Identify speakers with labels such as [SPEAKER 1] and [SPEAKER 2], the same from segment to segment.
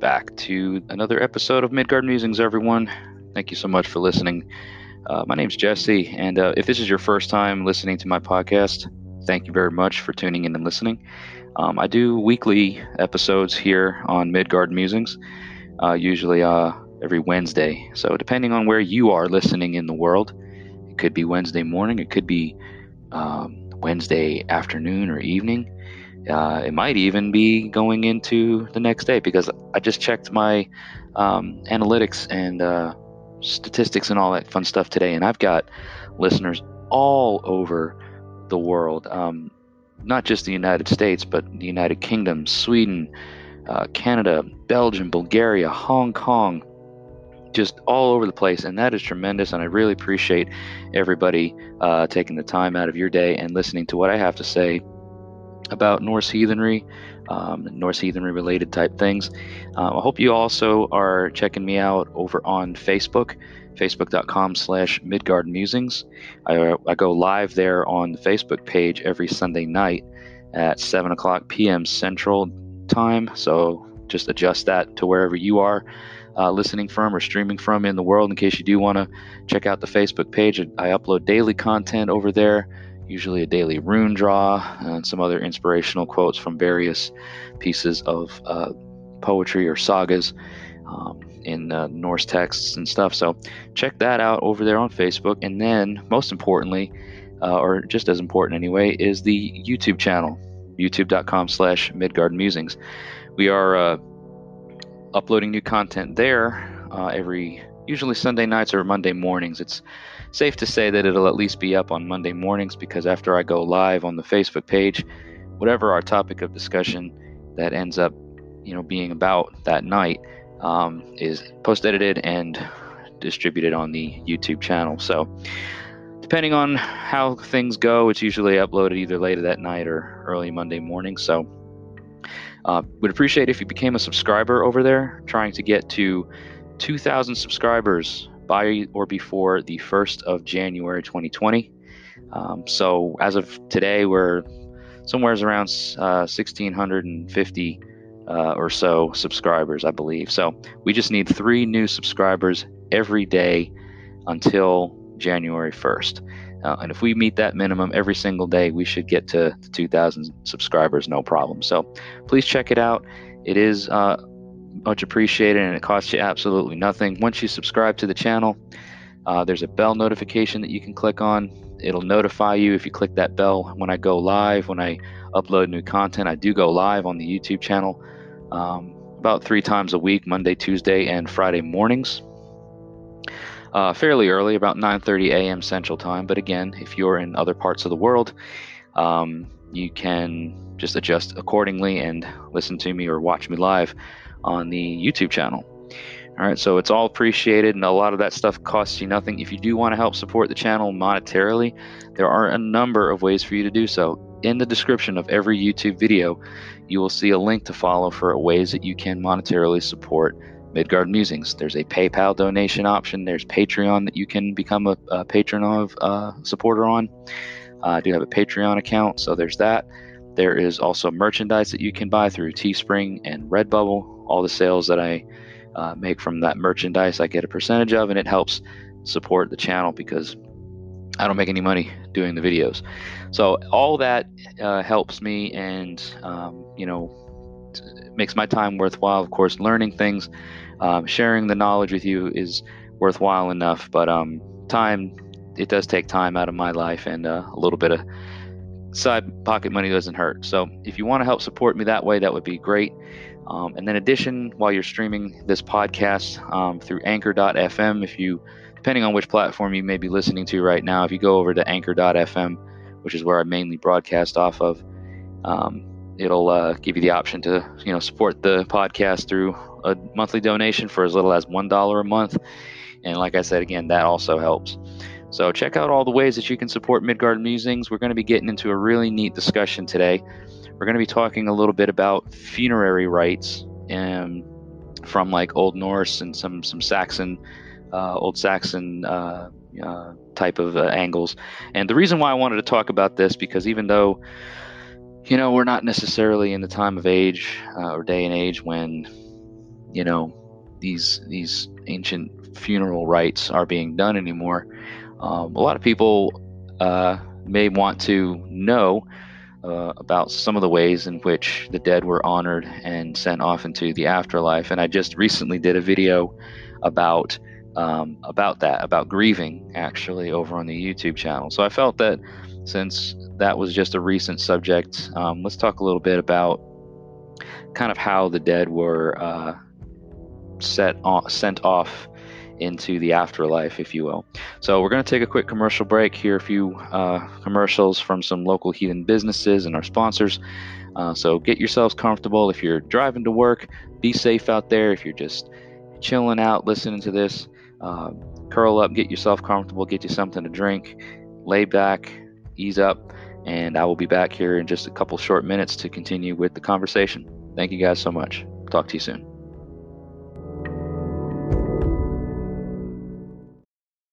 [SPEAKER 1] Back to another episode of Midgard Musings, everyone. Thank you so much for listening. Uh, my name's Jesse, and uh, if this is your first time listening to my podcast, thank you very much for tuning in and listening. Um, I do weekly episodes here on Midgard Musings, uh, usually uh, every Wednesday. So, depending on where you are listening in the world, it could be Wednesday morning, it could be um, Wednesday afternoon or evening. Uh, it might even be going into the next day because I just checked my um, analytics and uh, statistics and all that fun stuff today, and I've got listeners all over the world, um, not just the United States, but the United Kingdom, Sweden, uh, Canada, Belgium, Bulgaria, Hong Kong, just all over the place, and that is tremendous. And I really appreciate everybody uh, taking the time out of your day and listening to what I have to say about Norse heathenry, um, Norse heathenry related type things. Uh, I hope you also are checking me out over on Facebook, facebook.com slash Midgard Musings. I, I go live there on the Facebook page every Sunday night at 7 o'clock p.m. Central Time. So just adjust that to wherever you are. Uh, listening from or streaming from in the world in case you do want to check out the Facebook page. I upload daily content over there usually a daily rune draw and some other inspirational quotes from various pieces of uh, poetry or sagas um, in uh, Norse texts and stuff. So check that out over there on Facebook. And then, most importantly, uh, or just as important anyway, is the YouTube channel, youtube.com slash Midgard Musings. We are uh, uploading new content there uh, every, usually Sunday nights or Monday mornings. It's safe to say that it'll at least be up on Monday mornings because after I go live on the Facebook page, whatever our topic of discussion that ends up, you know, being about that night um, is post edited and distributed on the YouTube channel. So, depending on how things go, it's usually uploaded either later that night or early Monday morning. So, uh, would appreciate if you became a subscriber over there, trying to get to 2,000 subscribers by or before the 1st of January 2020. Um, so as of today, we're somewhere around uh, 1,650 uh, or so subscribers, I believe. So we just need three new subscribers every day until January 1st. Uh, and if we meet that minimum every single day, we should get to 2,000 subscribers, no problem. So please check it out. It is uh, much appreciated and it costs you absolutely nothing. Once you subscribe to the channel, uh, there's a bell notification that you can click on. It'll notify you if you click that bell when I go live, when I upload new content. I do go live on the YouTube channel um, about three times a week, Monday, Tuesday, and Friday mornings. Uh, fairly early, about 9:30 a.m. Central Time. But again, if you're in other parts of the world, um, you can just adjust accordingly and listen to me or watch me live on the YouTube channel. All right, so it's all appreciated, and a lot of that stuff costs you nothing. If you do want to help support the channel monetarily, there are a number of ways for you to do so. In the description of every YouTube video, you will see a link to follow for ways that you can monetarily support Midgard Musings. There's a PayPal donation option. There's Patreon that you can become a, a patron of, uh, supporter on. Uh, I do have a Patreon account, so there's that. There is also merchandise that you can buy through Teespring and Redbubble all the sales that I uh, make from that merchandise, I get a percentage of, and it helps support the channel because I don't make any money doing the videos. So all that uh, helps me, and um, you know, makes my time worthwhile. Of course, learning things, um, sharing the knowledge with you is worthwhile enough. But um, time, it does take time out of my life, and uh, a little bit of side pocket money doesn't hurt. So if you want to help support me that way, that would be great. Um, and then, addition, while you're streaming this podcast um, through Anchor.fm, if you, depending on which platform you may be listening to right now, if you go over to Anchor.fm, which is where I mainly broadcast off of, um, it'll uh, give you the option to, you know, support the podcast through a monthly donation for as little as one dollar a month. And like I said, again, that also helps. So check out all the ways that you can support Midgard Musings. We're going to be getting into a really neat discussion today we're going to be talking a little bit about funerary rites and from like Old Norse and some some Saxon, uh, Old Saxon uh, uh, type of uh, angles. And the reason why I wanted to talk about this because even though you know, we're not necessarily in the time of age uh, or day and age when, you know, these these ancient funeral rites are being done anymore. Um, a lot of people uh, may want to know uh, about some of the ways in which the dead were honored and sent off into the afterlife. And I just recently did a video about um, about that, about grieving, actually, over on the YouTube channel. So I felt that since that was just a recent subject, um, let's talk a little bit about kind of how the dead were uh, set sent off into the afterlife, if you will. So we're going to take a quick commercial break, hear a few uh, commercials from some local heathen businesses and our sponsors. Uh, so get yourselves comfortable. If you're driving to work, be safe out there. If you're just chilling out, listening to this, uh, curl up, get yourself comfortable, get you something to drink, lay back, ease up, and I will be back here in just a couple short minutes to continue with the conversation. Thank you guys so much. Talk to you soon.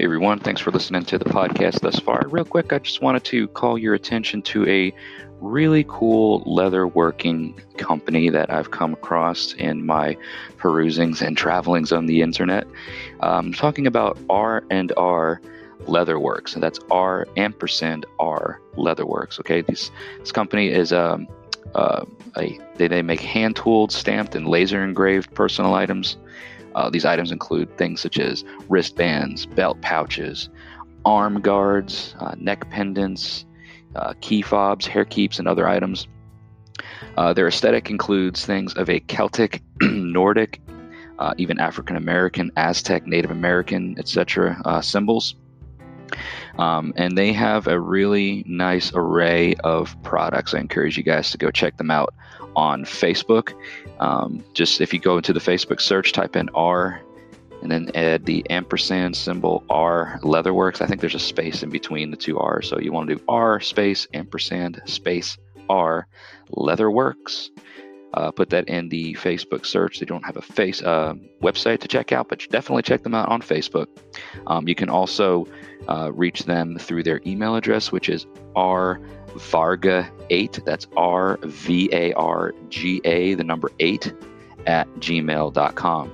[SPEAKER 1] Hey everyone, thanks for listening to the podcast thus far. Real quick, I just wanted to call your attention to a really cool leather working company that I've come across in my perusings and travelings on the internet. Um, talking about R and R Leatherworks, and that's R ampersand R Leatherworks. Okay, this this company is um, uh, a they, they make hand tooled, stamped, and laser engraved personal items. Uh, these items include things such as wristbands, belt pouches, arm guards, uh, neck pendants, uh, key fobs, hair keeps, and other items. Uh, their aesthetic includes things of a Celtic, Nordic, uh, even African American, Aztec, Native American, etc. Uh, symbols. Um, and they have a really nice array of products. I encourage you guys to go check them out on Facebook. Um, just if you go into the Facebook search, type in R and then add the ampersand symbol R Leatherworks. I think there's a space in between the two R's. So you want to do R space ampersand space R Leatherworks. Uh, put that in the Facebook search. They don't have a face uh, website to check out, but definitely check them out on Facebook. Um, you can also uh, reach them through their email address, which is rvarga8. That's R V A R G A, the number 8 at gmail.com.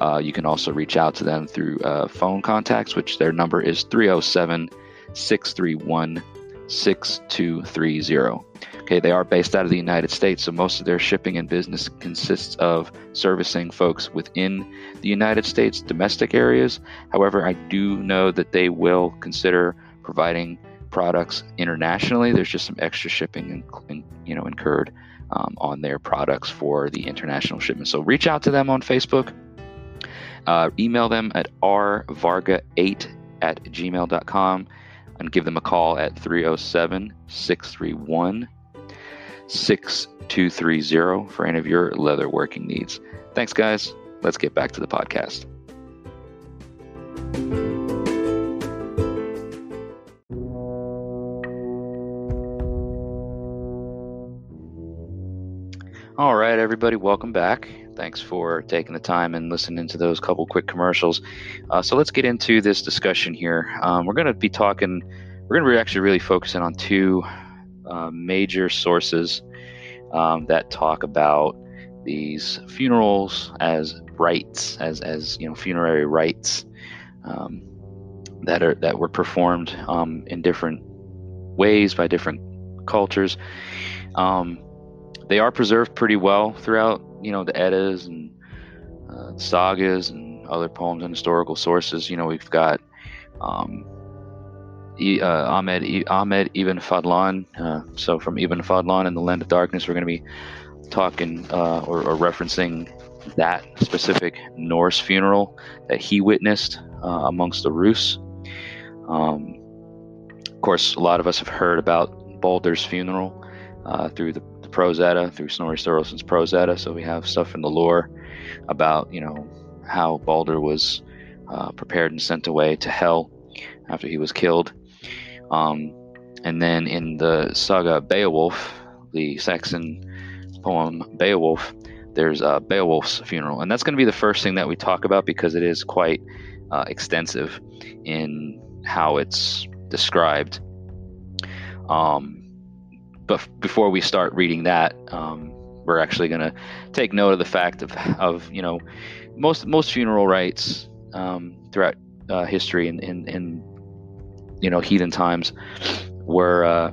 [SPEAKER 1] Uh, you can also reach out to them through uh, phone contacts, which their number is 307 631 6230. Okay, they are based out of the United States, so most of their shipping and business consists of servicing folks within the United States domestic areas. However, I do know that they will consider providing products internationally. There's just some extra shipping, in, in, you know, incurred um, on their products for the international shipment. So reach out to them on Facebook. Uh, email them at rvarga8 at gmail.com and give them a call at 307 631 6230 for any of your leather working needs. Thanks, guys. Let's get back to the podcast. Everybody, welcome back. Thanks for taking the time and listening to those couple quick commercials. Uh, so let's get into this discussion here. Um, we're going to be talking, we're going to be actually really focusing on two uh, major sources um, that talk about these funerals as rites, as as you know, funerary rites um, that are that were performed um, in different ways by different cultures. Um, they are preserved pretty well throughout, you know, the Eddas and uh, sagas and other poems and historical sources. You know, we've got um, uh, Ahmed Ahmed Ibn Fadlan. Uh, so from Ibn Fadlan in the Land of Darkness, we're going to be talking uh, or, or, referencing that specific Norse funeral that he witnessed uh, amongst the Rus. Um, of course, a lot of us have heard about Baldur's funeral uh, through the, Edda, through Snorri Sturluson's Prose Edda. So we have stuff in the lore about, you know, how Balder was uh, prepared and sent away to hell after he was killed. Um, and then in the saga Beowulf, the Saxon poem Beowulf, there's uh, Beowulf's funeral. And that's going to be the first thing that we talk about because it is quite uh, extensive in how it's described. Um, but before we start reading that, um, we're actually going to take note of the fact of, of you know, most most funeral rites um, throughout uh, history in, in, in you know heathen times were uh,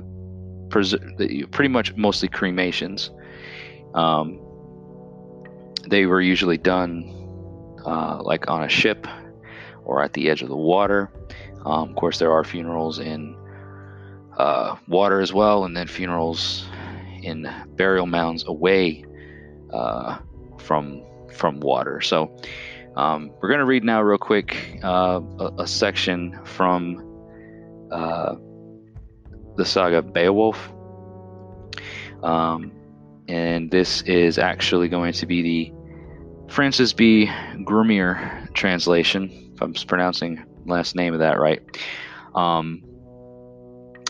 [SPEAKER 1] pres- pretty much mostly cremations. Um, they were usually done uh, like on a ship or at the edge of the water. Um, of course, there are funerals in uh, water as well, and then funerals in burial mounds away uh, from from water. So um, we're going to read now, real quick, uh, a, a, section from uh, the saga Beowulf. Um, and this is actually going to be the Francis B. Grumier translation, if I'm pronouncing last name of that right. Um,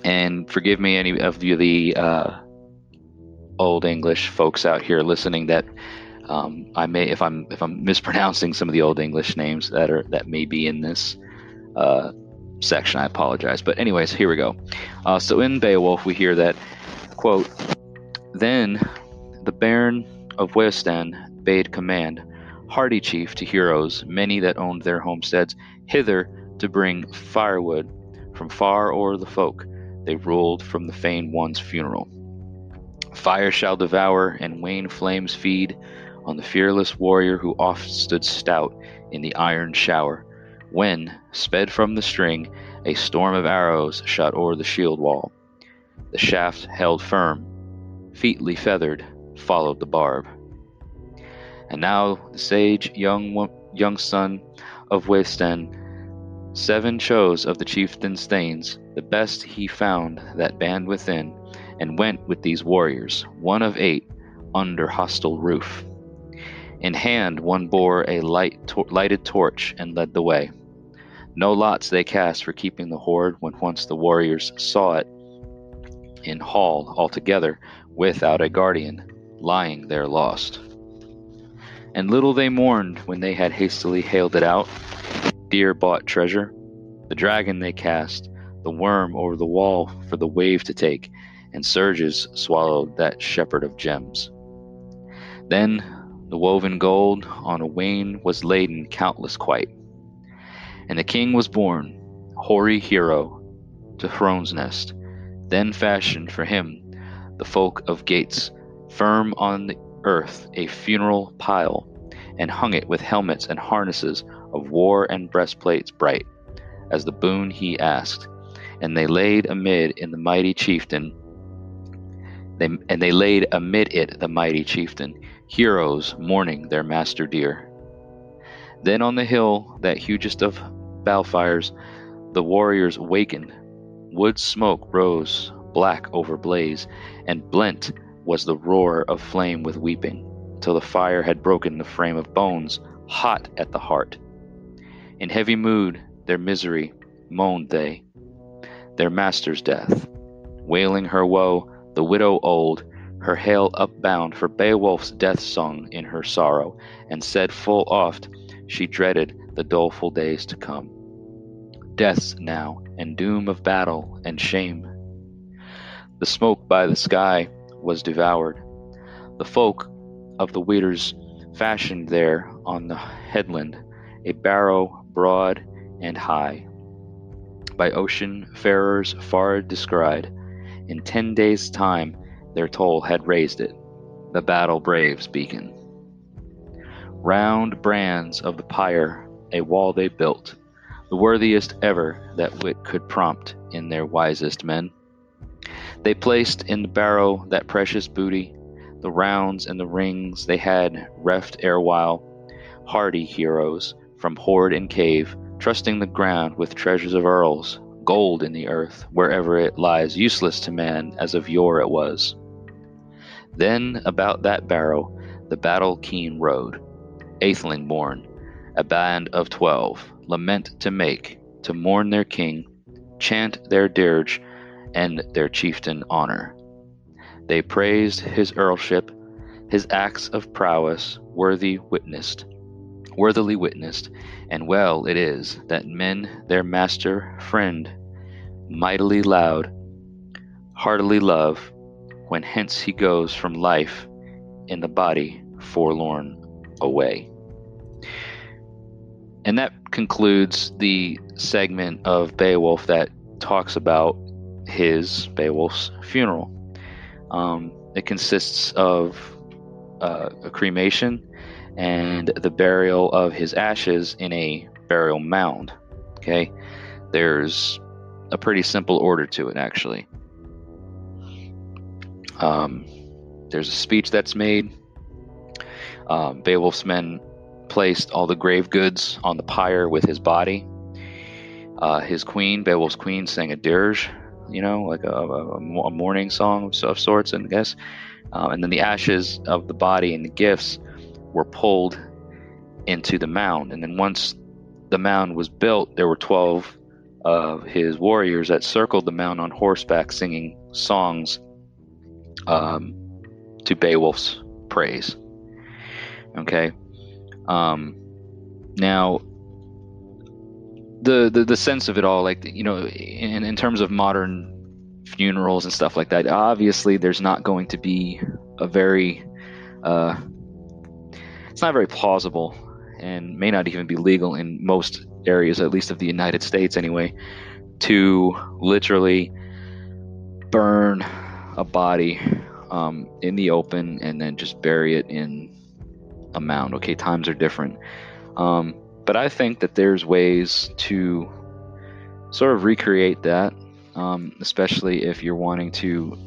[SPEAKER 1] and forgive me, any of you, the uh, old English folks out here listening, that um, I may, if I'm if I'm mispronouncing some of the old English names that are that may be in this uh, section, I apologize. But anyways, here we go. Uh, so in Beowulf, we hear that quote. Then the Baron of Weohstan bade command, hardy chief to heroes, many that owned their homesteads, hither to bring firewood from far o'er the folk. They rolled from the fain one's funeral. Fire shall devour and wane flames feed on the fearless warrior who oft stood stout in the iron shower, when, sped from the string, a storm of arrows shot o'er the shield wall. The shaft held firm, featly feathered, followed the barb. And now the sage young young son of Weohstan seven chose of the chieftain's thanes the best he found that band within, and went with these warriors, one of eight, under hostile roof. In hand, one bore a light to- lighted torch and led the way. No lots they cast for keeping the hoard when once the warriors saw it in hall altogether without a guardian, lying there lost. And little they mourned when they had hastily haled it out, dear bought treasure. The dragon they cast, the worm over the wall for the wave to take, and surges swallowed that shepherd of gems. Then the woven gold on a wain was laden countless quite. And the king was born, hoary hero, to Hrones-Ness, then fashioned for him the folk of Geats, firm on the earth a funeral pile, and hung it with helmets and harnesses of war and breastplates bright, as the boon he asked. And they laid amid in the mighty chieftain, they, and they laid amid it the mighty chieftain, heroes mourning their master dear. Then on the hill, that hugest of balefires, the warriors wakened. Wood smoke rose, black over blaze, and blent was the roar of flame with weeping, till the fire had broken the frame of bones, hot at the heart. In heavy mood, their misery, moaned they, their master's death. Wailing her woe, the widow old, her hail upbound for Beowulf's death song in her sorrow, and said full oft she dreaded the doleful days to come. Death's now, and doom of battle and shame. The smoke by the sky was devoured. The folk of the Weders fashioned there on the headland a barrow broad and high. By ocean farers far descried, in ten days' time their toll had raised it, the battle braves beacon. Round brands of the pyre a wall they built, the worthiest ever that wit could prompt in their wisest men. They placed in the barrow that precious booty, the rounds and the rings they had reft erewhile, hardy heroes from hoard and cave, trusting the ground with treasures of earls, gold in the earth, wherever it lies useless to man, as of yore it was. Then about that barrow the battle keen rode, atheling born, a band of twelve, lament to make, to mourn their king, chant their dirge, and their chieftain honor. They praised his earlship, his acts of prowess worthy witnessed, worthily witnessed, and well it is that men their master friend mightily loud, heartily love, when hence he goes from life in the body forlorn away. And that concludes the segment of Beowulf that talks about his Beowulf's funeral. Um, it consists of uh, a cremation and the burial of his ashes in a burial mound. Okay, there's a pretty simple order to it, actually. Um, there's a speech that's made. Um, Beowulf's men placed all the grave goods on the pyre with his body. Uh, his queen, Beowulf's queen, sang a dirge, you know, like a, a, a mourning song of, sorts, I guess. Uh, and then the ashes of the body and the gifts were pulled into the mound. And then once the mound was built, there were 12 of his warriors that circled the mound on horseback singing songs um, to Beowulf's praise. Okay. Um, now, the, the the sense of it all, like you know, in in terms of modern funerals and stuff like that, obviously there's not going to be a very, uh, it's not very plausible, and may not even be legal in most areas, at least of the United States anyway, to literally burn a body um, in the open and then just bury it in a mound. Okay, times are different. Um, but I think that there's ways to sort of recreate that, um, especially if you're wanting to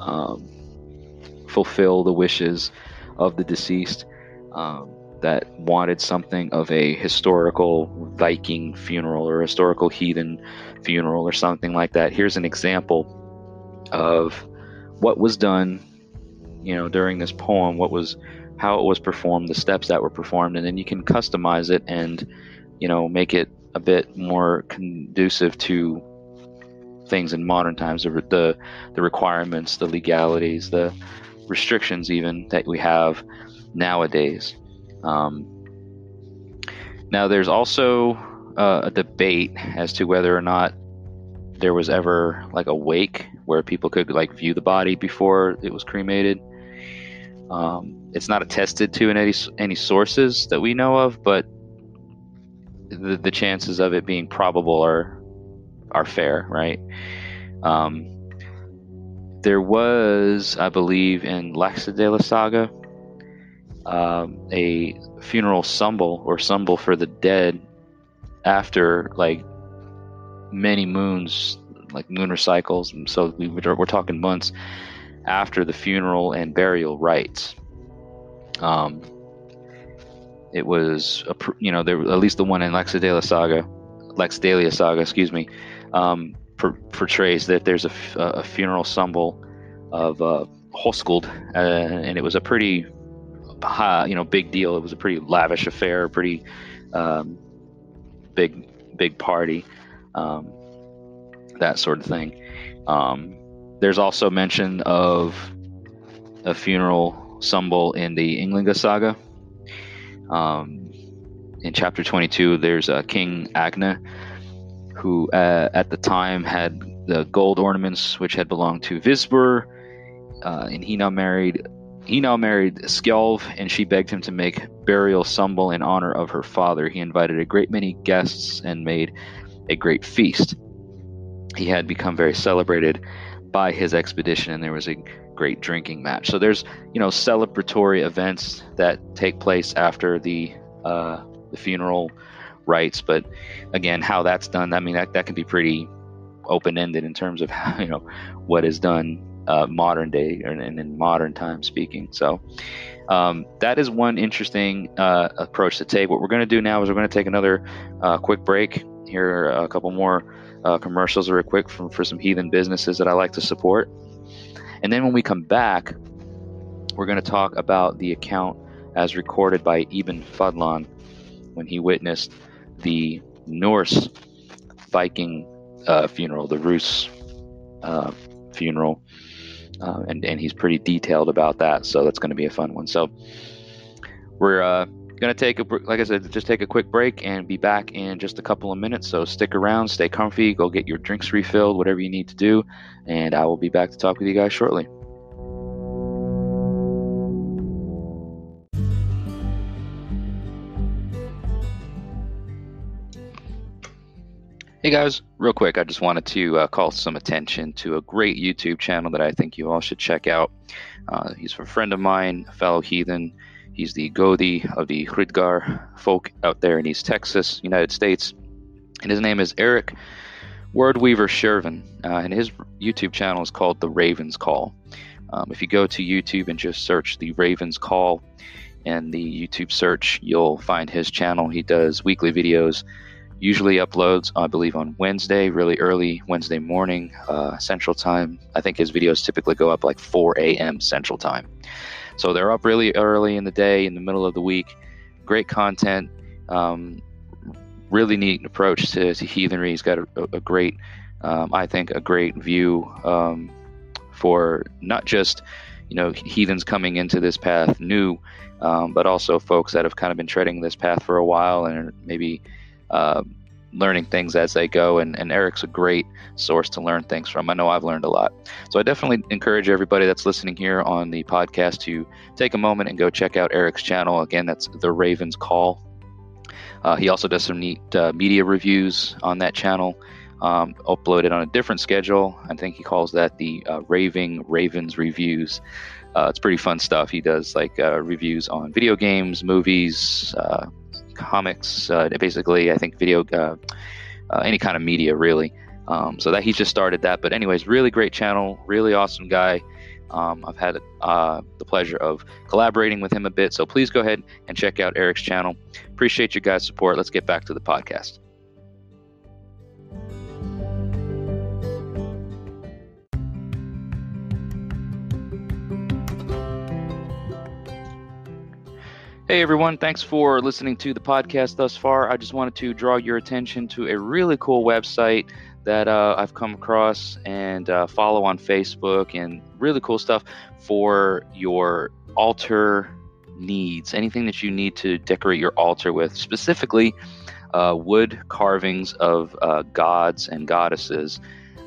[SPEAKER 1] um, fulfill the wishes of the deceased um, that wanted something of a historical Viking funeral or historical heathen funeral or something like that. Here's an example of what was done, you know, during this poem, what was how it was performed, the steps that were performed, and then you can customize it and, you know, make it a bit more conducive to things in modern times, the the, the requirements, the legalities, the restrictions, even that we have nowadays. Um, now, there's also uh, a debate as to whether or not there was ever like a wake where people could like view the body before it was cremated. Um, it's not attested to in any any sources that we know of, but the, the chances of it being probable are are fair, right? Um, there was, I believe, in Laxdæla Saga, um, a funeral symbel or symbel for the dead after like many moons, like lunar cycles. And so we, we're talking months after the funeral and burial rites. Um, it was, a, you know, there at least the one in Laxdæla Saga, Laxdæla Saga, excuse me, um, per, portrays that there's a, a funeral symbel of uh, Hoskuld, uh, and it was a pretty, high, you know, big deal. It was a pretty lavish affair, pretty um, big, big party, um, that sort of thing. Um, there's also mention of a funeral symbel in the Ynglinga saga. Um, in chapter 22, there's a King Agna, who, uh, at the time, had the gold ornaments which had belonged to Visbur, uh, and he now married. He now married Skjalv, and she begged him to make burial symbel in honor of her father. He invited a great many guests and made a great feast. He had become very celebrated by his expedition, and there was a great drinking match. So there's you know celebratory events that take place after the uh, the funeral rites, but again, how that's done, I mean that that can be pretty open ended in terms of how, you know what is done uh, modern day and in modern time speaking. So um, that is one interesting uh, approach to take. What we're going to do now is we're going to take another uh, quick break. Here, a couple more uh, commercials real quick for, for some heathen businesses that I like to support. And then when we come back, we're going to talk about the account as recorded by Ibn Fadlan when he witnessed the Norse Viking uh, funeral, the Rus uh, funeral. Uh, and, and he's pretty detailed about that. So that's going to be a fun one. So we're uh, going to take a, like I said, just take a quick break and be back in just a couple of minutes. So stick around, stay comfy, go get your drinks refilled, whatever you need to do. And I will be back to talk with you guys shortly. Hey guys, real quick, I just wanted to uh, call some attention to a great YouTube channel that I think you all should check out. Uh, he's a friend of mine, a fellow heathen. He's the Godi of the Hridgar folk out there in East Texas, United States. And his name is Eric Wordweaver Shervin. Uh, and his YouTube channel is called The Raven's Call. Um, if you go to YouTube and just search The Raven's Call in the YouTube search, you'll find his channel. He does weekly videos usually uploads, I believe, on Wednesday, really early Wednesday morning, uh, Central Time. I think his videos typically go up like 4 a.m. Central Time. So they're up really early in the day, in the middle of the week. Great content. Um, really neat approach to, to heathenry. He's got a, a great, um, I think, a great view um, for not just you know heathens coming into this path new, um, but also folks that have kind of been treading this path for a while and maybe uh, learning things as they go. And, and Eric's a great source to learn things from. I know I've learned a lot. So I definitely encourage everybody that's listening here on the podcast to take a moment and go check out Eric's channel. Again, that's The Raven's Call. Uh, he also does some neat uh, media reviews on that channel, um, uploaded on a different schedule. I think he calls that the uh, Raving Ravens Reviews. Uh, it's pretty fun stuff. He does like uh, reviews on video games, movies, uh, comics, uh, basically, I think video, uh, uh, any kind of media, really. Um, so that he just started that. But anyways, really great channel, really awesome guy. Um, I've had uh, the pleasure of collaborating with him a bit. So please go ahead and check out Eric's channel. Appreciate your guys' support. Let's get back to the podcast. Hey everyone, thanks for listening to the podcast thus far. I just wanted to draw your attention to a really cool website that uh, I've come across and uh, follow on Facebook and really cool stuff for your altar needs. Anything that you need to decorate your altar with, specifically uh, wood carvings of uh, gods and goddesses.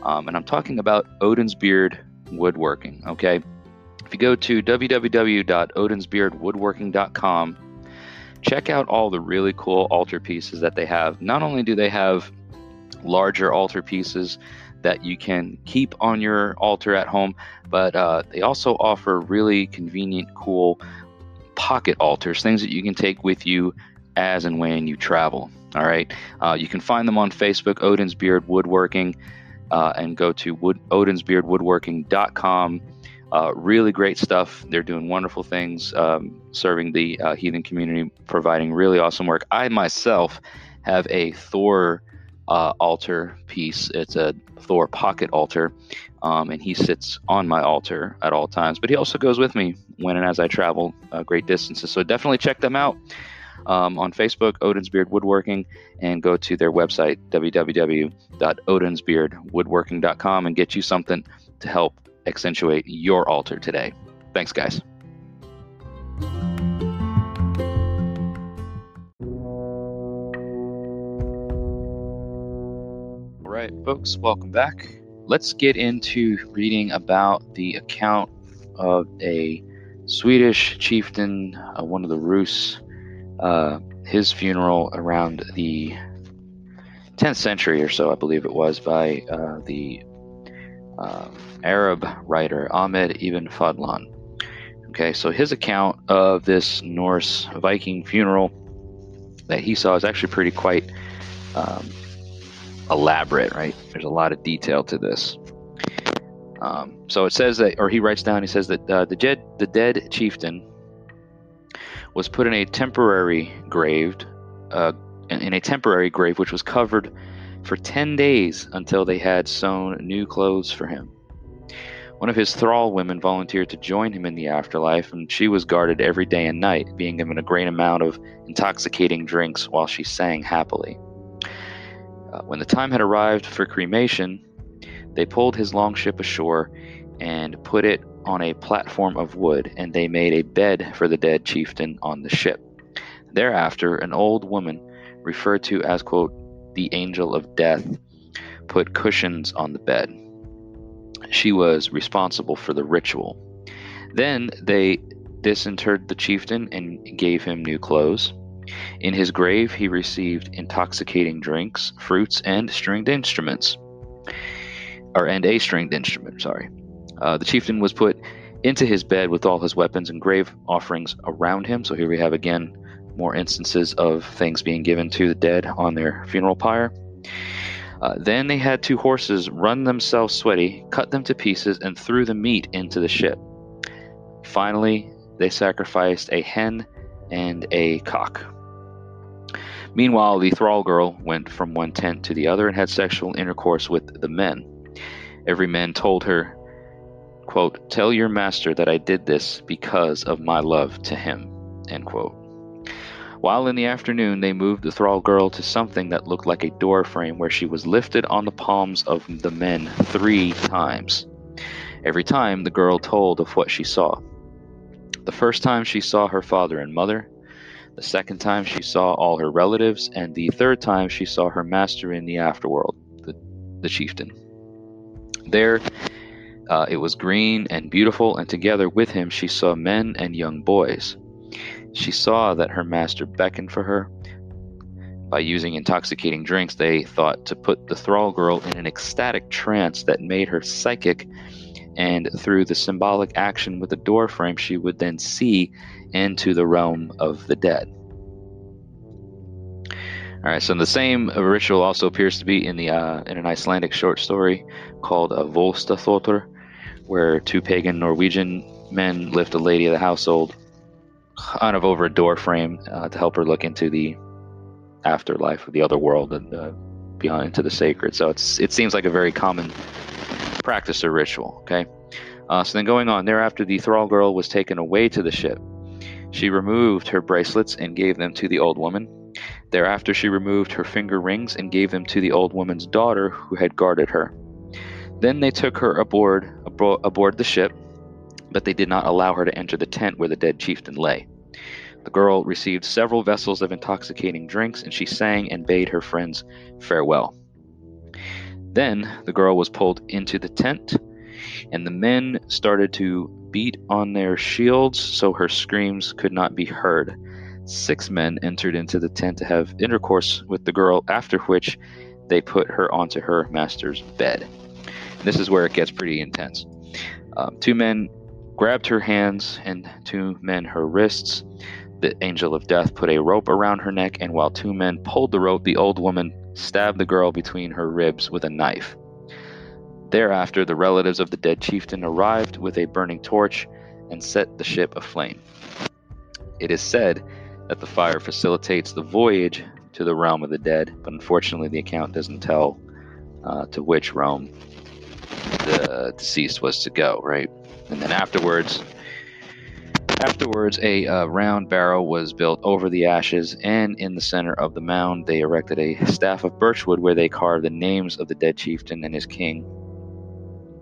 [SPEAKER 1] Um, and I'm talking about Odin's Beard Woodworking, okay? If you go to www.odinsbeardwoodworking.com, check out all the really cool altar pieces that they have. Not only do they have larger altar pieces that you can keep on your altar at home, but uh, they also offer really convenient, cool pocket altars, things that you can take with you as and when you travel. All right. Uh, you can find them on Facebook, Odin's Beard Woodworking, uh, and go to wood, odinsbeardwoodworking.com uh, really great stuff. They're doing wonderful things, um, serving the uh, heathen community, providing really awesome work. I myself have a Thor uh, altar piece. It's a Thor pocket altar, um, and he sits on my altar at all times. But he also goes with me when and as I travel uh, great distances. So definitely check them out. Um, on Facebook, Odin's Beard Woodworking, and go to their website, www.odinsbeardwoodworking.com, and get you something to help accentuate your altar today. Thanks, guys. All right, folks, welcome back. Let's get into reading about the account of a Swedish chieftain, uh, one of the Rus, uh, his funeral around the 10th century or so, I believe it was, by uh, the um, Arab writer Ahmed ibn Fadlan. Okay, so his account of this Norse Viking funeral that he saw is actually pretty quite um, elaborate, right? There's a lot of detail to this. Um, so it says that, or he writes down, he says that uh, the, dead, the dead chieftain was put in a temporary grave, uh, in a temporary grave which was covered for 10 days until they had sewn new clothes for him. One of his thrall women volunteered to join him in the afterlife, and she was guarded every day and night, being given a great amount of intoxicating drinks while she sang happily. Uh, when the time had arrived for cremation, they pulled his longship ashore and put it on a platform of wood, and they made a bed for the dead chieftain on the ship. Thereafter, an old woman, referred to as, quote, the angel of death, put cushions on the bed. She was responsible for the ritual. Then they disinterred the chieftain and gave him new clothes. In his grave, he received intoxicating drinks, fruits, and stringed instruments. Or, and a stringed instrument, sorry. Uh, the chieftain was put into his bed with all his weapons and grave offerings around him. So here we have again more instances of things being given to the dead on their funeral pyre. Uh, then they had two horses run themselves sweaty, cut them to pieces, and threw the meat into the ship. Finally, they sacrificed a hen and a cock. Meanwhile, the thrall girl went from one tent to the other and had sexual intercourse with the men. Every man told her, quote, Tell your master that I did this because of my love to him. End quote. While in the afternoon, they moved the thrall girl to something that looked like a door frame where she was lifted on the palms of the men three times. Every time, the girl told of what she saw. The first time she saw her father and mother, the second time she saw all her relatives, and the third time she saw her master in the afterworld, the, the chieftain. There, uh, it was green and beautiful, and together with him she saw men and young boys. She saw that her master beckoned for her. By using intoxicating drinks, they thought to put the thrall girl in an ecstatic trance that made her psychic, and through the symbolic action with the door frame, she would then see into the realm of the dead. All right, so the same ritual also appears to be in the uh, in an Icelandic short story called uh, Völsa þáttr, where two pagan Norwegian men lift a lady of the household kind of over a door frame uh, to help her look into the afterlife of the other world and uh, beyond into the sacred. So it's it seems like a very common practice or ritual. Okay, uh, so then going on thereafter, the thrall girl was taken away to the ship. She removed her bracelets and gave them to the old woman. Thereafter, she removed her finger rings and gave them to the old woman's daughter who had guarded her. Then they took her aboard aboard the ship but they did not allow her to enter the tent where the dead chieftain lay. The girl received several vessels of intoxicating drinks, and she sang and bade her friends farewell. Then the girl was pulled into the tent, and the men started to beat on their shields so her screams could not be heard. Six men entered into the tent to have intercourse with the girl, after which they put her onto her master's bed. This is where it gets pretty intense. Um, two men grabbed her hands and two men her wrists. The angel of death put a rope around her neck, and while two men pulled the rope, the old woman stabbed the girl between her ribs with a knife. Thereafter, the relatives of the dead chieftain arrived with a burning torch and set the ship aflame. It is said that the fire facilitates the voyage to the realm of the dead, but unfortunately, the account doesn't tell uh, to which realm the deceased was to go, right? And then afterwards, afterwards, a uh, round barrow was built over the ashes, and in the center of the mound, they erected a staff of birchwood where they carved the names of the dead chieftain and his king.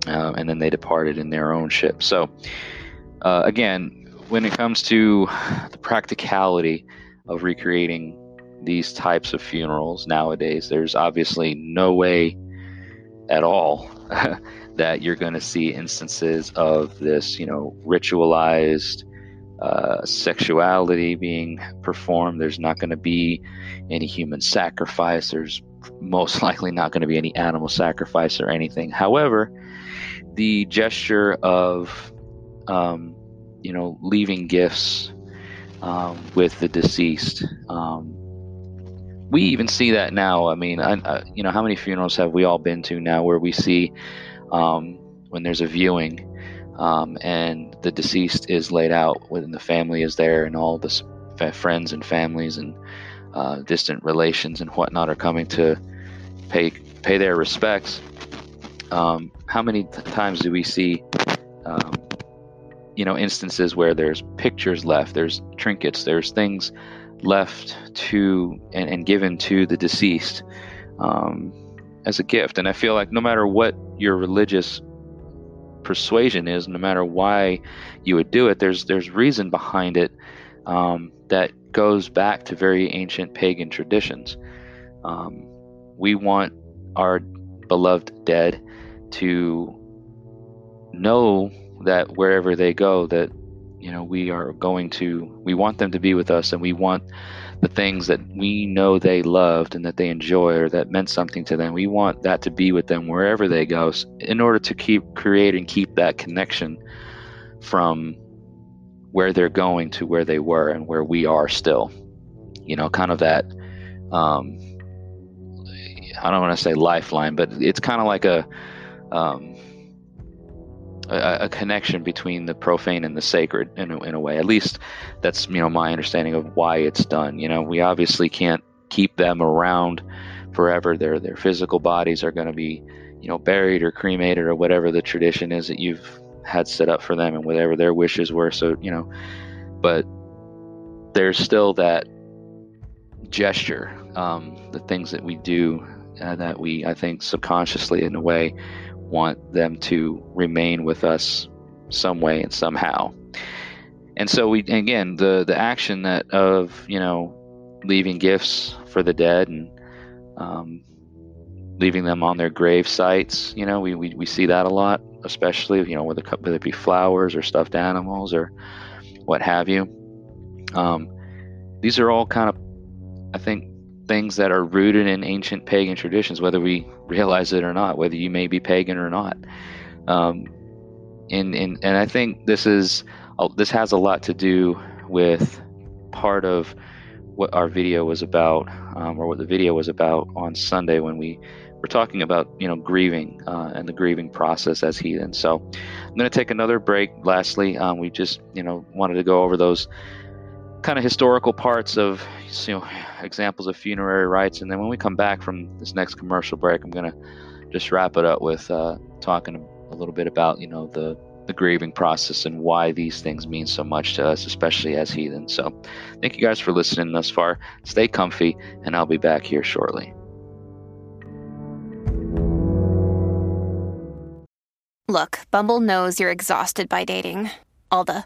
[SPEAKER 1] Uh, and then they departed in their own ship. So, uh, again, when it comes to the practicality of recreating these types of funerals nowadays, there's obviously no way at all that you're going to see instances of this, you know, ritualized uh, sexuality being performed. There's not going to be any human sacrifice. There's most likely not going to be any animal sacrifice or anything. However, the gesture of, um, you know, leaving gifts um, with the deceased. Um, we even see that now. I mean, I, you know, how many funerals have we all been to now where we see um, when there's a viewing um, and the deceased is laid out when the family is there and all the friends and families and uh, distant relations and whatnot are coming to pay pay their respects. Um, how many times do we see, um, you know, instances where there's pictures left, there's trinkets, there's things left to and, and given to the deceased um, as a gift. And I feel like no matter what your religious persuasion is, no matter why you would do it, there's there's reason behind it um, that goes back to very ancient pagan traditions. Um, we want our beloved dead to know that wherever they go, that you know we are going to we want them to be with us and we want the things that we know they loved and that they enjoy or that meant something to them. We want that to be with them wherever they go in order to keep create and keep that connection from where they're going to where they were and where we are still. You know kind of that um i don't want to say lifeline but it's kind of like a um a, a, connection between the profane and the sacred in a, in a way. At least that's you know my understanding of why it's done. You know, we obviously can't keep them around forever. Their their physical bodies are going to be you know buried or cremated or whatever the tradition is that you've had set up for them and whatever their wishes were. So you know, but there's still that gesture, um, the things that we do uh, that we I think subconsciously in a way want them to remain with us some way and somehow. And so we again the the action that of you know leaving gifts for the dead and um, leaving them on their grave sites. You know we, we, we see that a lot, especially you know whether whether it be flowers or stuffed animals or what have you. Um, these are all kind of I think things that are rooted in ancient pagan traditions, whether we realize it or not, whether you may be pagan or not. Um, and, and, and I think this is this has a lot to do with part of what our video was about, um, or what the video was about on Sunday when we were talking about you know grieving uh, and the grieving process as heathen. So I'm going to take another break. Lastly, um, we just you know wanted to go over those kind of historical parts of you know examples of funerary rites and then when we come back from this next commercial break i'm to just wrap it up with uh, talking a little bit about you know the the grieving process and why these things mean so much to us especially as heathens. So thank you guys for listening thus far. Stay comfy and i'll be back here shortly.
[SPEAKER 2] Look bumble knows you're exhausted by dating. All the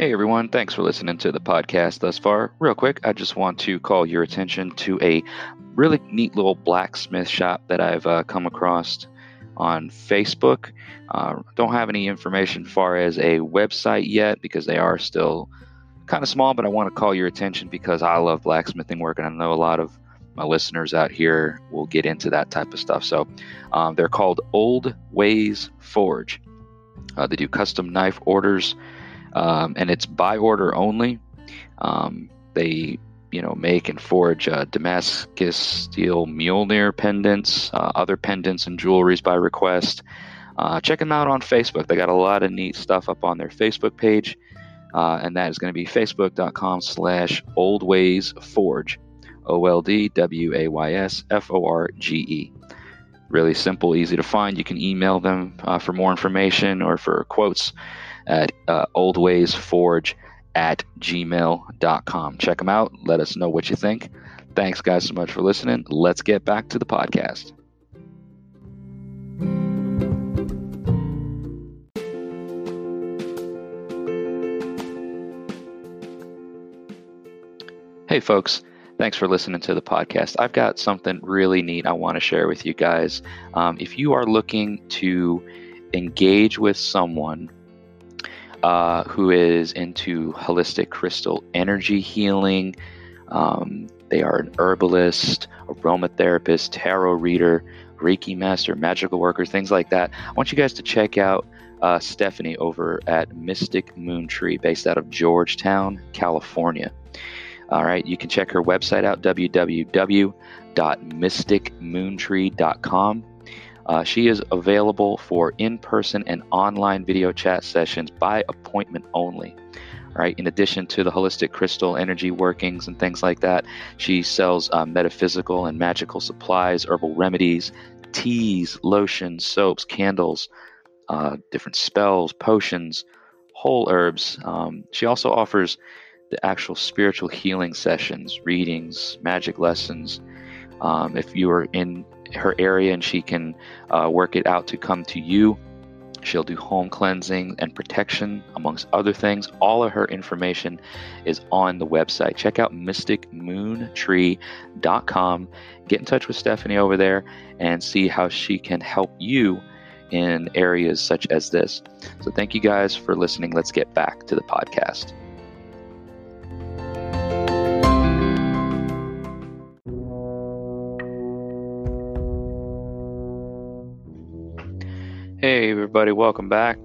[SPEAKER 1] Hey everyone, thanks for listening to the podcast thus far. Real quick, I just want to call your attention to a really neat little blacksmith shop that I've uh, come across on Facebook. Uh, don't have any information far as a website yet because they are still kind of small, but I want to call your attention because I love blacksmithing work and I know a lot of my listeners out here will get into that type of stuff. So um, they're called Old Ways Forge. Uh, they do custom knife orders um, and it's by order only. Um, they, you know, make and forge uh, Damascus steel Mjolnir pendants, uh, other pendants and jewelries by request. Uh, check them out on Facebook. They got a lot of neat stuff up on their Facebook page, uh, and that is going to be facebook.com slash oldwaysforge, O-L-D-W-A-Y-S-F-O-R-G-E. Really simple, easy to find. You can email them uh, for more information or for quotes at uh, oldwaysforge at gmail.com. Check them out. Let us know what you think. Thanks, guys, so much for listening. Let's get back to the podcast. Hey, folks. Thanks for listening to the podcast. I've got something really neat I want to share with you guys. Um, if you are looking to engage with someone uh, who is into holistic crystal energy healing, Um, they are an herbalist, aromatherapist, tarot reader, Reiki master, magical worker, things like that. I want you guys to check out uh, Stephanie over at Mystic Moon Tree, based out of Georgetown, California. All right, you can check her website out www.mysticmoontree.com. Uh, she is available for in person and online video chat sessions by appointment only. Right. In addition to the holistic crystal energy workings and things like that, she sells uh, metaphysical and magical supplies, herbal remedies, teas, lotions, soaps, candles, uh, different spells, potions, whole herbs. Um, she also offers the actual spiritual healing sessions, readings, magic lessons. Um, if you are in her area and she can uh, work it out to come to you, she'll do home cleansing and protection, amongst other things. All of her information is on the website. Check out mysticmoontree.com. Get in touch with Stephanie over there and see how she can help you in areas such as this. So, thank you guys for listening. Let's get back to the podcast. Hey, everybody, welcome back.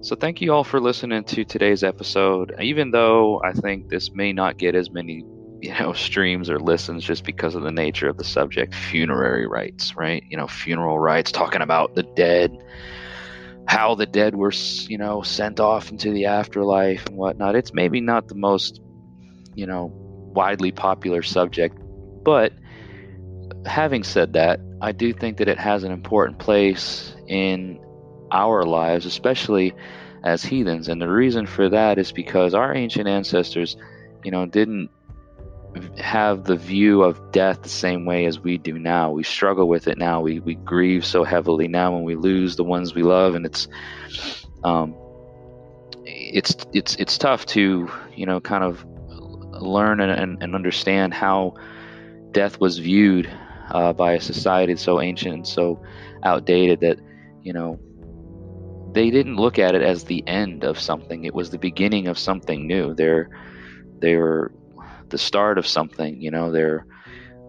[SPEAKER 1] So, thank you all for listening to today's episode. Even though I think this may not get as many, you know, streams or listens just because of the nature of the subject, funerary rites, right? You know, funeral rites, talking about the dead, how the dead were, you know, sent off into the afterlife and whatnot. It's maybe not the most, you know, widely popular subject, but having said that, I do think that it has an important place in our lives, especially as heathens. And the reason for that is because our ancient ancestors, you know, didn't have the view of death the same way as we do now. We struggle with it now. We, we grieve so heavily now when we lose the ones we love, and it's um, it's it's it's tough to you know kind of learn and, and, and understand how death was viewed uh, by a society so ancient and so outdated that you know they didn't look at it as the end of something. It was the beginning of something new. They're they're the start of something you know. They're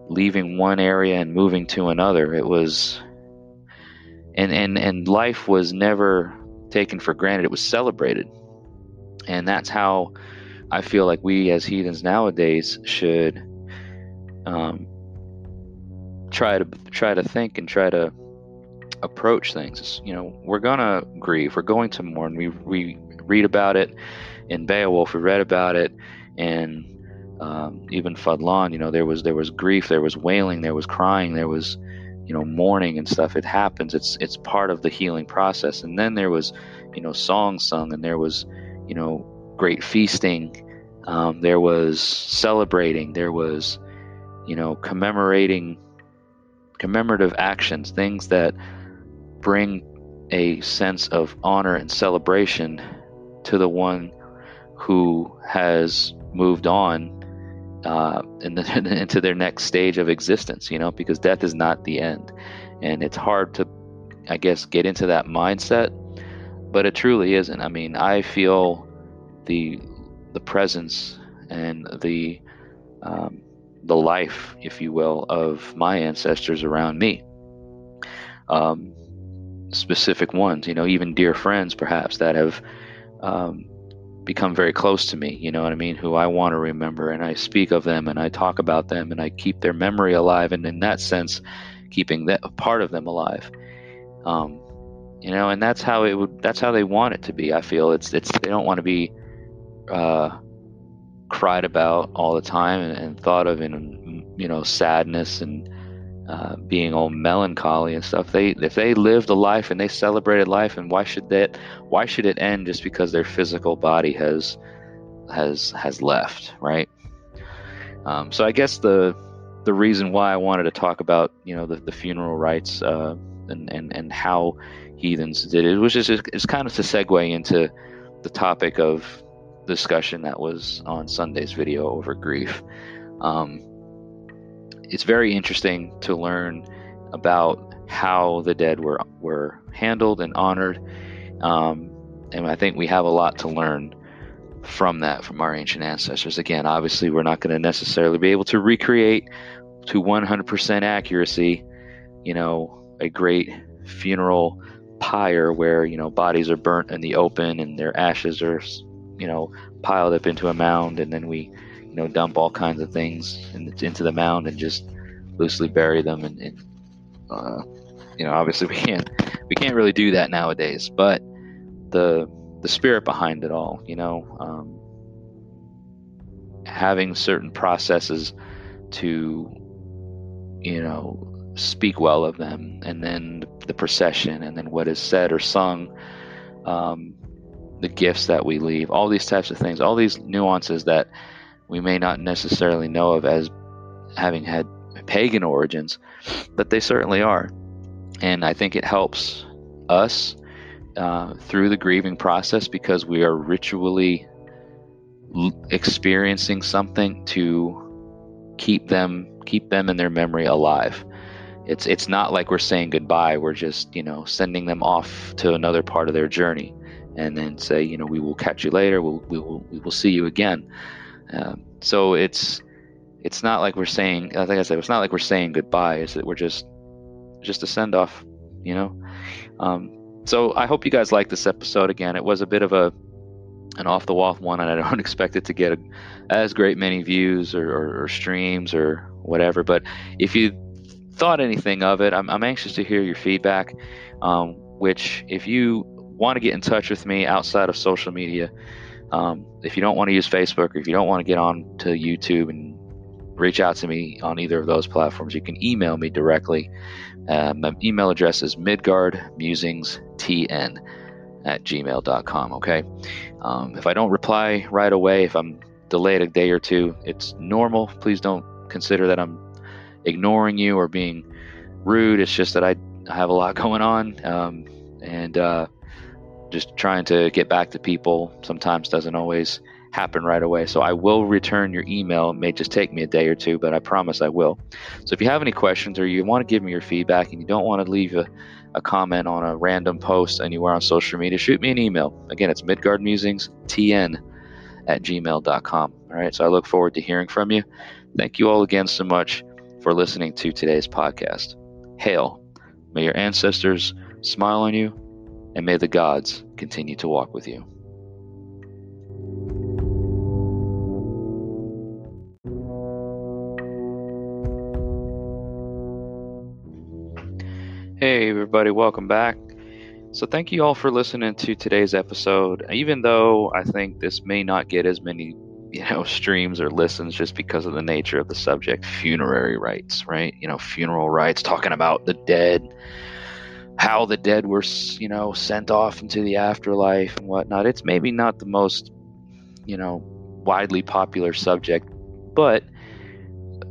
[SPEAKER 1] leaving one area and moving to another. It was and and and life was never taken for granted. It was celebrated. And that's how i feel like we as heathens nowadays should um, try to try to think and try to approach things. You know, we're gonna grieve. We're going to mourn. We we read about it in Beowulf. We read about it in um, Ibn Fadlan. You know, there was there was grief. There was wailing. There was crying. There was you know mourning and stuff. It happens. It's it's part of the healing process. And then there was you know songs sung, and there was you know great feasting. Um, there was celebrating. There was you know commemorating commemorative actions, things that bring a sense of honor and celebration to the one who has moved on uh, in the, into their next stage of existence, you know, because death is not the end. And it's hard to, I guess, get into that mindset, but it truly isn't. I mean, I feel the the presence and the um, the life, if you will, of my ancestors around me. Um, specific ones, you know, even dear friends perhaps that have um, become very close to me, you know what I mean, who I want to remember and I speak of them and I talk about them and I keep their memory alive and in that sense, keeping that part of them alive. Um, you know, and that's how it would, that's how they want it to be. I feel it's, it's, they don't want to be, uh, cried about all the time and, and thought of in, you know, sadness and, uh, being all melancholy and stuff. They if they lived a life and they celebrated life, and why should that? Why should it end just because their physical body has has has left? Right. Um, so I guess the the reason why I wanted to talk about you know the, the funeral rites uh, and, and and how heathens did it, was just it's kind of to segue into the topic of discussion that was on Sunday's video over grief. Um, it's very interesting to learn about how the dead were were handled and honored, um, and I think we have a lot to learn from that, from our ancient ancestors. Again, obviously, we're not going to necessarily be able to recreate to 100% accuracy, you know, a great funeral pyre where, you know, bodies are burnt in the open and their ashes are, you know, piled up into a mound and then we, you know, dump all kinds of things in, into the mound and just loosely bury them. And, and uh, you know, obviously we can't we can't really do that nowadays, but the the spirit behind it all, you know, um, having certain processes to, you know, speak well of them, and then the procession, and then what is said or sung, um, the gifts that we leave, all these types of things, all these nuances that we may not necessarily know of as having had pagan origins, but they certainly are. And I think it helps us uh, through the grieving process because we are ritually experiencing something to keep them keep them in their memory alive. It's it's not like we're saying goodbye. We're just you know sending them off to another part of their journey, and then say you know we will catch you later. We'll, we will we will see you again. Um, so it's it's not like we're saying like I said it's not like we're saying goodbye. It's that we're just just a send off. You know. Um, so I hope you guys like this episode. Again, it was a bit of a an off the wall one, and I don't expect it to get a, as great many views or, or, or, streams or whatever. But if you thought anything of it, I'm, I'm anxious to hear your feedback. Um, which, if you want to get in touch with me outside of social media, um, if you don't want to use Facebook or if you don't want to get on to YouTube and reach out to me on either of those platforms, you can email me directly. Uh, my email address is midgardmusingstn at gmail.com. Okay. Um, if I don't reply right away, if I'm delayed a day or two, it's normal. Please don't consider that I'm ignoring you or being rude. It's just that I have a lot going on. Um, and uh, just trying to get back to people sometimes doesn't always happen right away. So I will return your email. It may just take me a day or two, but I promise I will. So if you have any questions or you want to give me your feedback and you don't want to leave a, a comment on a random post anywhere on social media, shoot me an email. Again, it's Midgard Musings midgardmusingstn at gmail.com. All right. So I look forward to hearing from you. Thank you all again so much for listening to today's podcast. Hail. May your ancestors smile on you and may the gods continue to walk with you. Hey, everybody, welcome back. So, thank you all for listening to today's episode. Even though I think this may not get as many, you know, streams or listens just because of the nature of the subject funerary rites, right? You know, funeral rites, talking about the dead, how the dead were, you know, sent off into the afterlife and whatnot. It's maybe not the most, you know, widely popular subject, but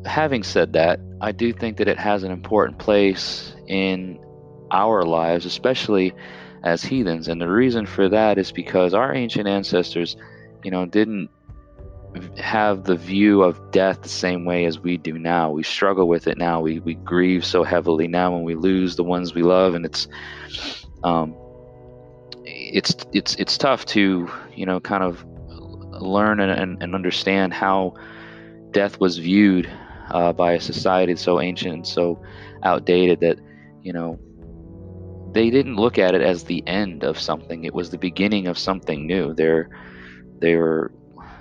[SPEAKER 1] having said that, I do think that it has an important place in our lives, especially as heathens. And the reason for that is because our ancient ancestors, you know, didn't have the view of death the same way as we do now. We struggle with it now. We we grieve so heavily now when we lose the ones we love, and it's um, it's it's it's tough to you know kind of learn and, and, and understand how death was viewed uh, by a society so ancient and so outdated that you know they didn't look at it as the end of something it was the beginning of something new they're they're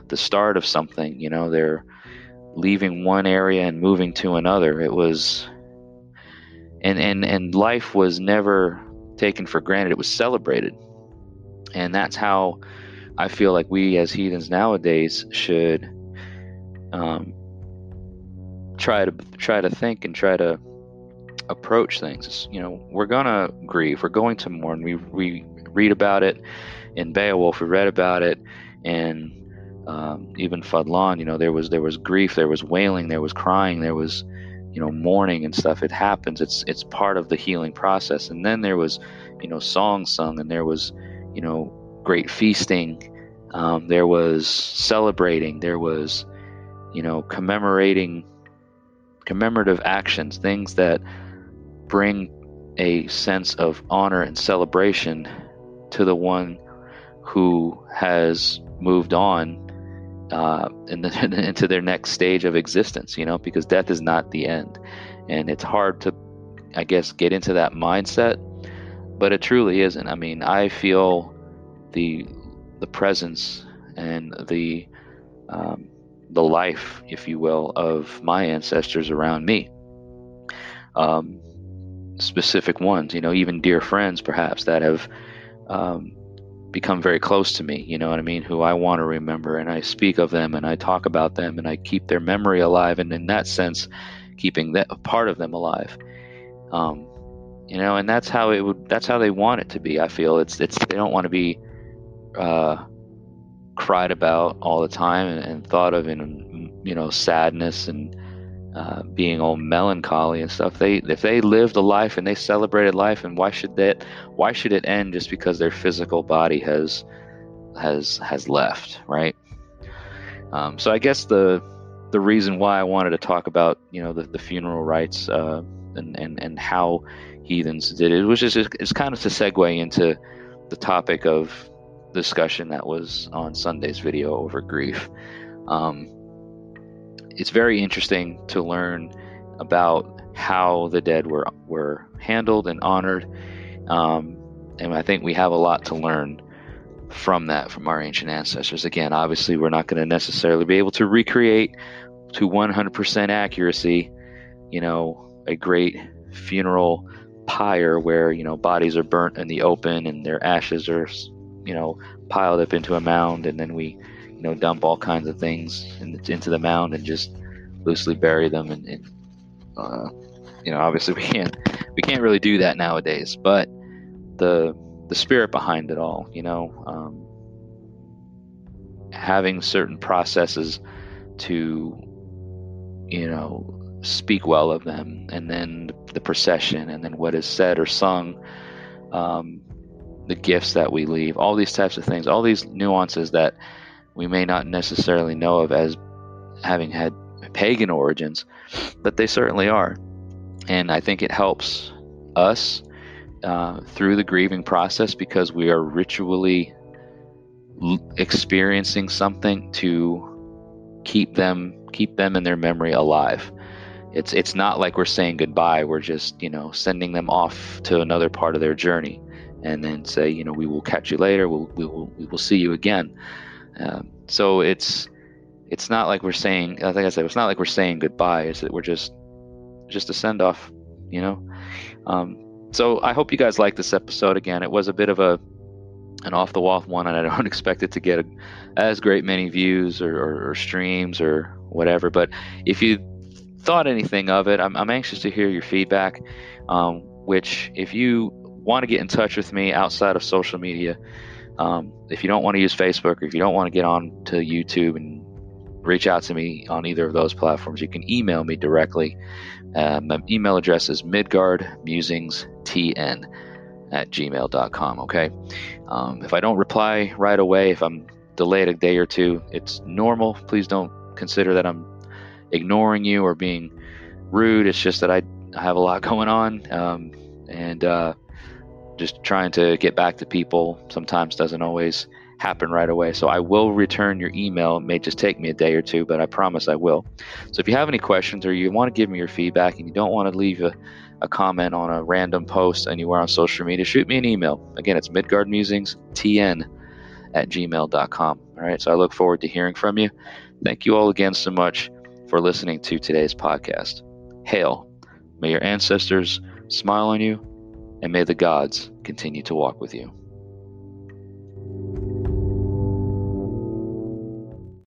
[SPEAKER 1] the start of something you know they're leaving one area and moving to another it was and and and life was never taken for granted it was celebrated and that's how i feel like we as heathens nowadays should um, try to try to think and try to approach things. You know, we're gonna grieve. We're going to mourn. We we read about it in Beowulf. We read about it in um, Ibn Fadlan. You know, there was there was grief. There was wailing. There was crying. There was you know mourning and stuff. It happens. It's it's part of the healing process. And then there was you know songs sung, and there was you know great feasting. Um, there was celebrating. There was you know commemorating commemorative actions, things that bring a sense of honor and celebration to the one who has moved on uh, in the, into their next stage of existence, you know, because death is not the end. And it's hard to, I guess, get into that mindset, but it truly isn't. I mean, I feel the the presence and the um, the life, if you will, of my ancestors around me. Um, specific ones, you know, even dear friends, perhaps that have um, become very close to me, you know what I mean, who I want to remember. And I speak of them and I talk about them and I keep their memory alive. And in that sense, keeping that part of them alive. Um, you know, and that's how it would, that's how they want it to be. I feel it's, it's, they don't want to be, uh, cried about all the time and, and thought of in, you know, sadness and, uh, being all melancholy and stuff. They if they lived a life and they celebrated life, and why should that why should it end just because their physical body has has has left, right? Um, so I guess the the reason why I wanted to talk about you know the, the funeral rites uh, and, and and how heathens did it was just it's kind of to segue into the topic of discussion that was on Sunday's video over grief. Um, it's very interesting to learn about how the dead were were handled and honored, um, and I think we have a lot to learn from that from our ancient ancestors. Again, obviously, we're not going to necessarily be able to recreate to 100% accuracy, you know, a great funeral pyre where you know bodies are burnt in the open and their ashes are, you know, piled up into a mound, and then we you know, dump all kinds of things in, into the mound and just loosely bury them. And, and uh, you know, obviously we can't we can't really do that nowadays. But the the spirit behind it all, you know, um, having certain processes to, you know, speak well of them, and then the procession, and then what is said or sung. Um, the gifts that we leave, all these types of things, all these nuances that we may not necessarily know of as having had pagan origins, but they certainly are. And I think it helps us uh, through the grieving process because we are ritually l- experiencing something to keep them keep them in their memory alive. It's it's not like we're saying goodbye. We're just you know sending them off to another part of their journey, and then say you know we will catch you later. We'll we will we will see you again. Um, so it's it's not like we're saying. Think I said it's not like we're saying goodbye. It's that we're just just a send off, you know. Um, so I hope you guys like this episode. Again, it was a bit of a an off the wall one, and I don't expect it to get a, as great many views or, or, or, streams or whatever. But if you thought anything of it, I'm, I'm anxious to hear your feedback. Um, which, if you want to get in touch with me outside of social media, um, if you don't want to use Facebook or if you don't want to get on to YouTube and reach out to me on either of those platforms, you can email me directly. Uh, my email address is midgardmusingstn at gmail.com. Okay. Um, if I don't reply right away, if I'm delayed a day or two, it's normal. Please don't consider that I'm ignoring you or being rude. It's just that I, have a lot going on. Um, and, uh, just trying to get back to people sometimes doesn't always happen right away. So I will return your email. It may just take me a day or two, but I promise I will. So if you have any questions or you want to give me your feedback and you don't want to leave a, a comment on a random post anywhere on social media, shoot me an email. Again, it's Midgard Musings midgardmusingstn at gmail.com. All right. So I look forward to hearing from you. Thank you all again so much for listening to today's podcast. Hail. May your ancestors smile on you and may the gods continue to walk with you.